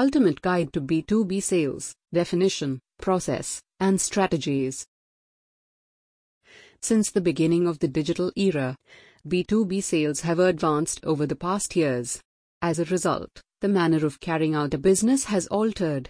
Ultimate Guide to B2B Sales Definition, Process, and Strategies. Since the beginning of the digital era, B2B sales have advanced over the past years. As a result, the manner of carrying out a business has altered.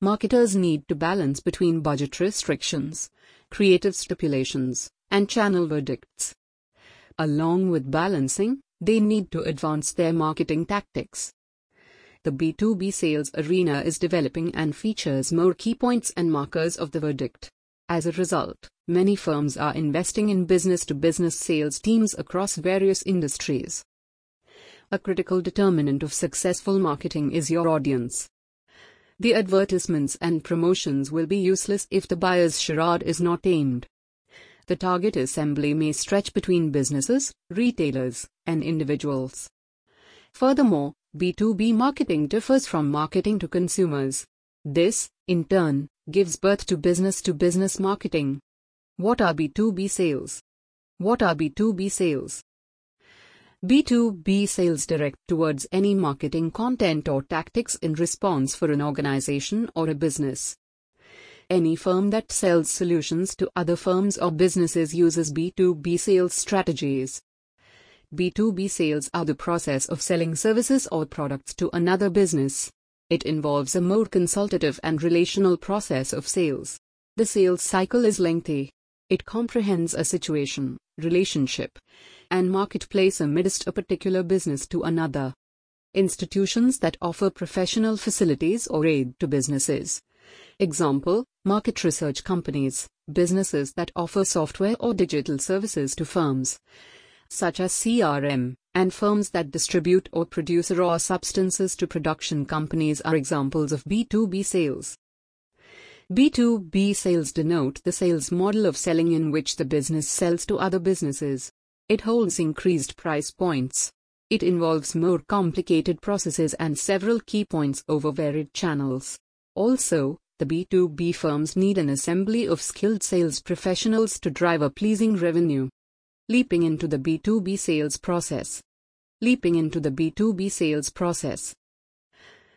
Marketers need to balance between budget restrictions, creative stipulations, and channel verdicts. Along with balancing, they need to advance their marketing tactics. The B2B sales arena is developing and features more key points and markers of the verdict. As a result, many firms are investing in business to business sales teams across various industries. A critical determinant of successful marketing is your audience. The advertisements and promotions will be useless if the buyer's charade is not aimed. The target assembly may stretch between businesses, retailers, and individuals. Furthermore, B2B marketing differs from marketing to consumers. This, in turn, gives birth to business to business marketing. What are B2B sales? What are B2B sales? B2B sales direct towards any marketing content or tactics in response for an organization or a business. Any firm that sells solutions to other firms or businesses uses B2B sales strategies. B2B sales are the process of selling services or products to another business. It involves a more consultative and relational process of sales. The sales cycle is lengthy. It comprehends a situation, relationship, and marketplace amidst a particular business to another. Institutions that offer professional facilities or aid to businesses. Example, market research companies, businesses that offer software or digital services to firms such as CRM, and firms that distribute or produce raw substances to production companies are examples of B2B sales. B2B sales denote the sales model of selling in which the business sells to other businesses. It holds increased price points. It involves more complicated processes and several key points over varied channels. Also, the B2B firms need an assembly of skilled sales professionals to drive a pleasing revenue. Leaping into the B2B sales process. Leaping into the B2B sales process.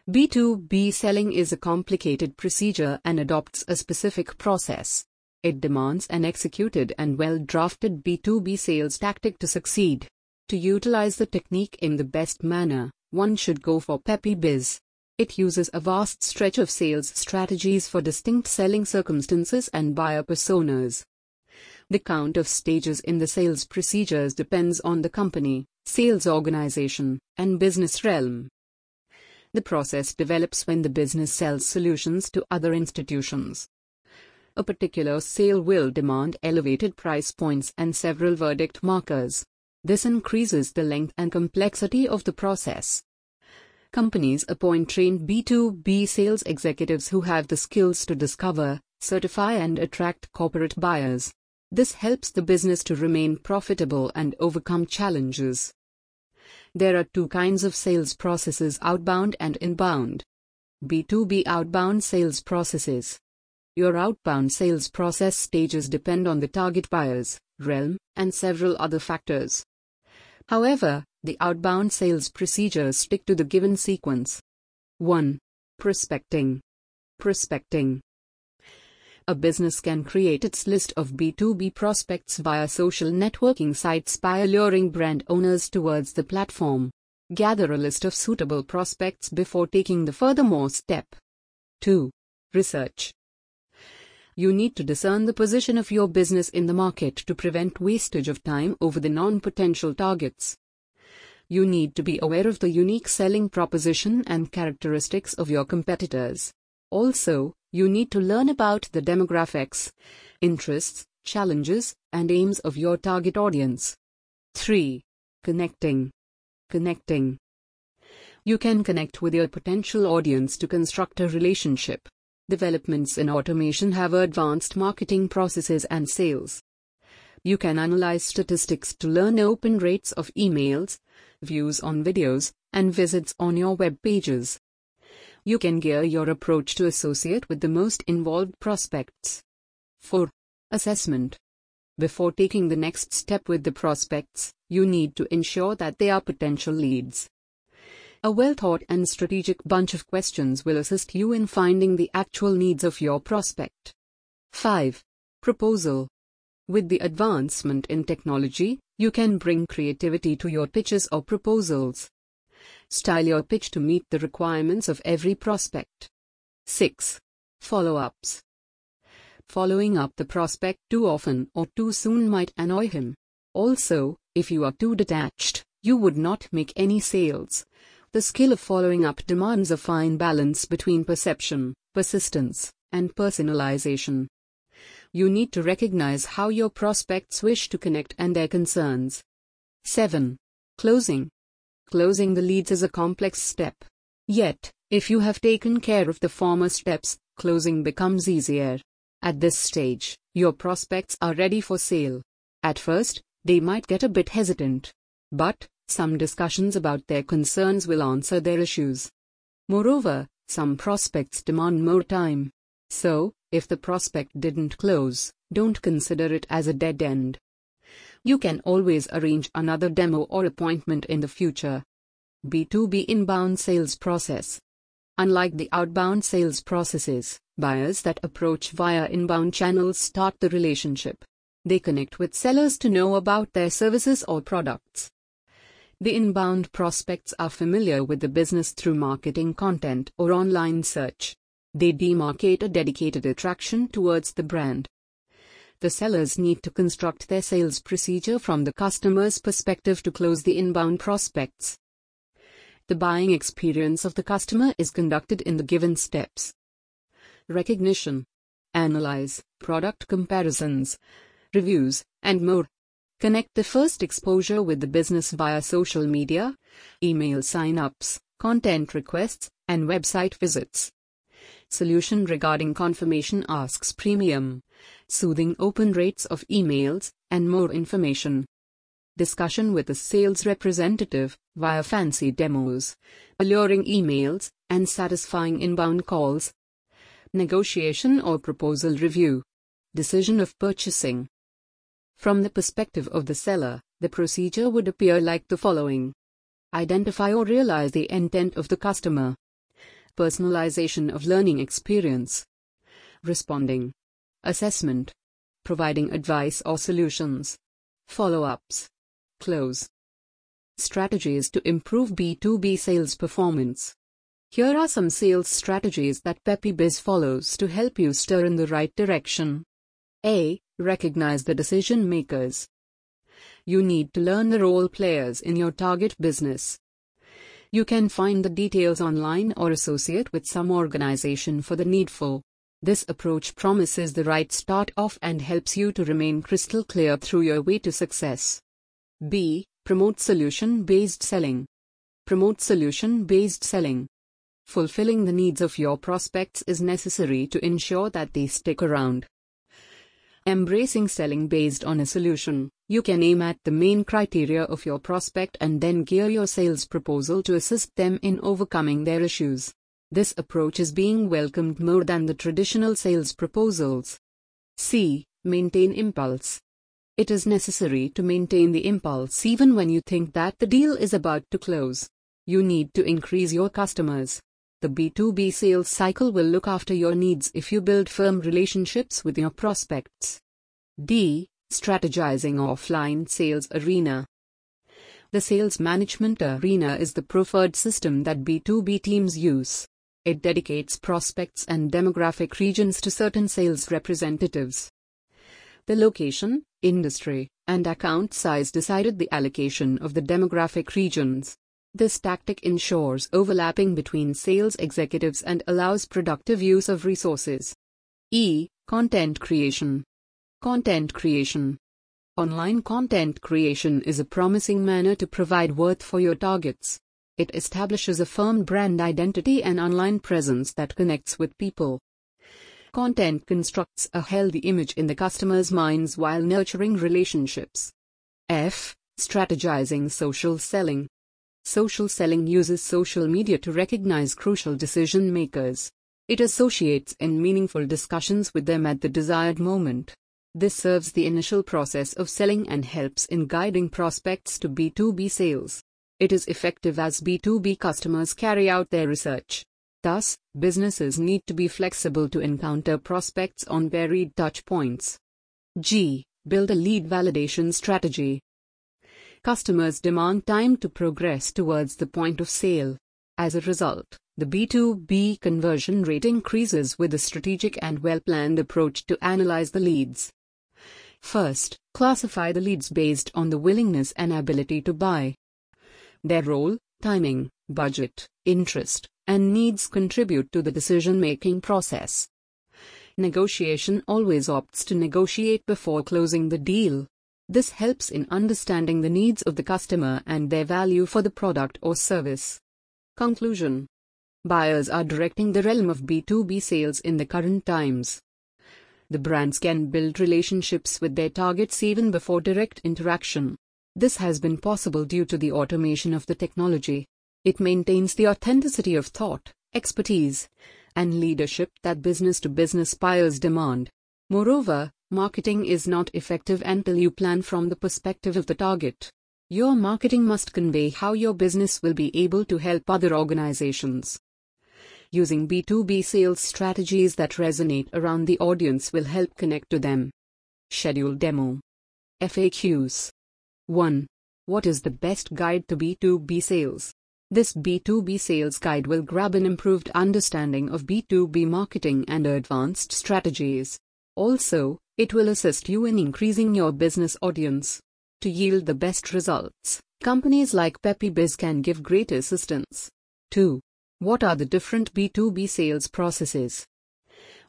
B2B selling is a complicated procedure and adopts a specific process. It demands an executed and well drafted B2B sales tactic to succeed. To utilize the technique in the best manner, one should go for PeppyBiz. It uses a vast stretch of sales strategies for distinct selling circumstances and buyer personas. The count of stages in the sales procedures depends on the company, sales organization, and business realm. The process develops when the business sells solutions to other institutions. A particular sale will demand elevated price points and several verdict markers. This increases the length and complexity of the process. Companies appoint trained B2B sales executives who have the skills to discover, certify, and attract corporate buyers. This helps the business to remain profitable and overcome challenges. There are two kinds of sales processes outbound and inbound. B2B outbound sales processes. Your outbound sales process stages depend on the target buyers, realm, and several other factors. However, the outbound sales procedures stick to the given sequence. 1. Prospecting. Prospecting. A business can create its list of B2B prospects via social networking sites by alluring brand owners towards the platform. Gather a list of suitable prospects before taking the furthermore step. 2. Research. You need to discern the position of your business in the market to prevent wastage of time over the non potential targets. You need to be aware of the unique selling proposition and characteristics of your competitors. Also, you need to learn about the demographics, interests, challenges, and aims of your target audience. 3. Connecting. Connecting. You can connect with your potential audience to construct a relationship. Developments in automation have advanced marketing processes and sales. You can analyze statistics to learn open rates of emails, views on videos, and visits on your web pages you can gear your approach to associate with the most involved prospects. 4. Assessment. Before taking the next step with the prospects, you need to ensure that they are potential leads. A well thought and strategic bunch of questions will assist you in finding the actual needs of your prospect. 5. Proposal. With the advancement in technology, you can bring creativity to your pitches or proposals. Style your pitch to meet the requirements of every prospect. 6. Follow ups. Following up the prospect too often or too soon might annoy him. Also, if you are too detached, you would not make any sales. The skill of following up demands a fine balance between perception, persistence, and personalization. You need to recognize how your prospects wish to connect and their concerns. 7. Closing. Closing the leads is a complex step. Yet, if you have taken care of the former steps, closing becomes easier. At this stage, your prospects are ready for sale. At first, they might get a bit hesitant. But, some discussions about their concerns will answer their issues. Moreover, some prospects demand more time. So, if the prospect didn't close, don't consider it as a dead end. You can always arrange another demo or appointment in the future. B2B inbound sales process. Unlike the outbound sales processes, buyers that approach via inbound channels start the relationship. They connect with sellers to know about their services or products. The inbound prospects are familiar with the business through marketing content or online search. They demarcate a dedicated attraction towards the brand. The sellers need to construct their sales procedure from the customer's perspective to close the inbound prospects. The buying experience of the customer is conducted in the given steps. Recognition, analyze, product comparisons, reviews, and more. Connect the first exposure with the business via social media, email sign-ups, content requests, and website visits. Solution regarding confirmation asks premium, soothing open rates of emails, and more information discussion with a sales representative via fancy demos, alluring emails, and satisfying inbound calls. Negotiation or proposal review. Decision of purchasing. From the perspective of the seller, the procedure would appear like the following Identify or realize the intent of the customer. Personalization of learning experience. Responding. Assessment. Providing advice or solutions. Follow ups. Close. Strategies to improve B2B sales performance. Here are some sales strategies that PeppyBiz follows to help you stir in the right direction. A. Recognize the decision makers. You need to learn the role players in your target business. You can find the details online or associate with some organization for the needful. This approach promises the right start off and helps you to remain crystal clear through your way to success. B. Promote solution based selling. Promote solution based selling. Fulfilling the needs of your prospects is necessary to ensure that they stick around. Embracing selling based on a solution, you can aim at the main criteria of your prospect and then gear your sales proposal to assist them in overcoming their issues. This approach is being welcomed more than the traditional sales proposals. C. Maintain impulse. It is necessary to maintain the impulse even when you think that the deal is about to close. You need to increase your customers. The B2B sales cycle will look after your needs if you build firm relationships with your prospects. D. Strategizing offline sales arena. The sales management arena is the preferred system that B2B teams use. It dedicates prospects and demographic regions to certain sales representatives. The location, industry, and account size decided the allocation of the demographic regions. This tactic ensures overlapping between sales executives and allows productive use of resources. E. Content creation. Content creation. Online content creation is a promising manner to provide worth for your targets. It establishes a firm brand identity and online presence that connects with people. Content constructs a healthy image in the customer's minds while nurturing relationships. F. Strategizing social selling. Social selling uses social media to recognize crucial decision makers. It associates in meaningful discussions with them at the desired moment. This serves the initial process of selling and helps in guiding prospects to B2B sales. It is effective as B2B customers carry out their research. Thus, businesses need to be flexible to encounter prospects on varied touch points. G. Build a lead validation strategy. Customers demand time to progress towards the point of sale. As a result, the B2B conversion rate increases with a strategic and well planned approach to analyze the leads. First, classify the leads based on the willingness and ability to buy. Their role, timing, budget, interest, and needs contribute to the decision making process. Negotiation always opts to negotiate before closing the deal. This helps in understanding the needs of the customer and their value for the product or service. Conclusion Buyers are directing the realm of B2B sales in the current times. The brands can build relationships with their targets even before direct interaction. This has been possible due to the automation of the technology. It maintains the authenticity of thought, expertise, and leadership that business to business buyers demand. Moreover, marketing is not effective until you plan from the perspective of the target. Your marketing must convey how your business will be able to help other organizations. Using B2B sales strategies that resonate around the audience will help connect to them. Schedule demo. FAQs 1. What is the best guide to B2B sales? This B2B sales guide will grab an improved understanding of B2B marketing and advanced strategies. Also, it will assist you in increasing your business audience. To yield the best results, companies like PeppyBiz can give great assistance. 2. What are the different B2B sales processes?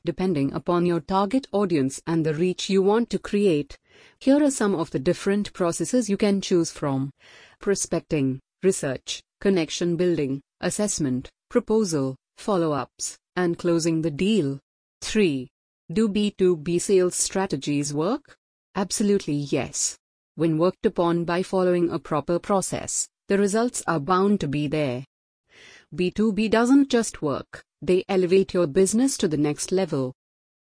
Depending upon your target audience and the reach you want to create, here are some of the different processes you can choose from prospecting, research, connection building, assessment, proposal, follow ups, and closing the deal. 3. Do B2B sales strategies work? Absolutely yes. When worked upon by following a proper process, the results are bound to be there. B2B doesn't just work, they elevate your business to the next level.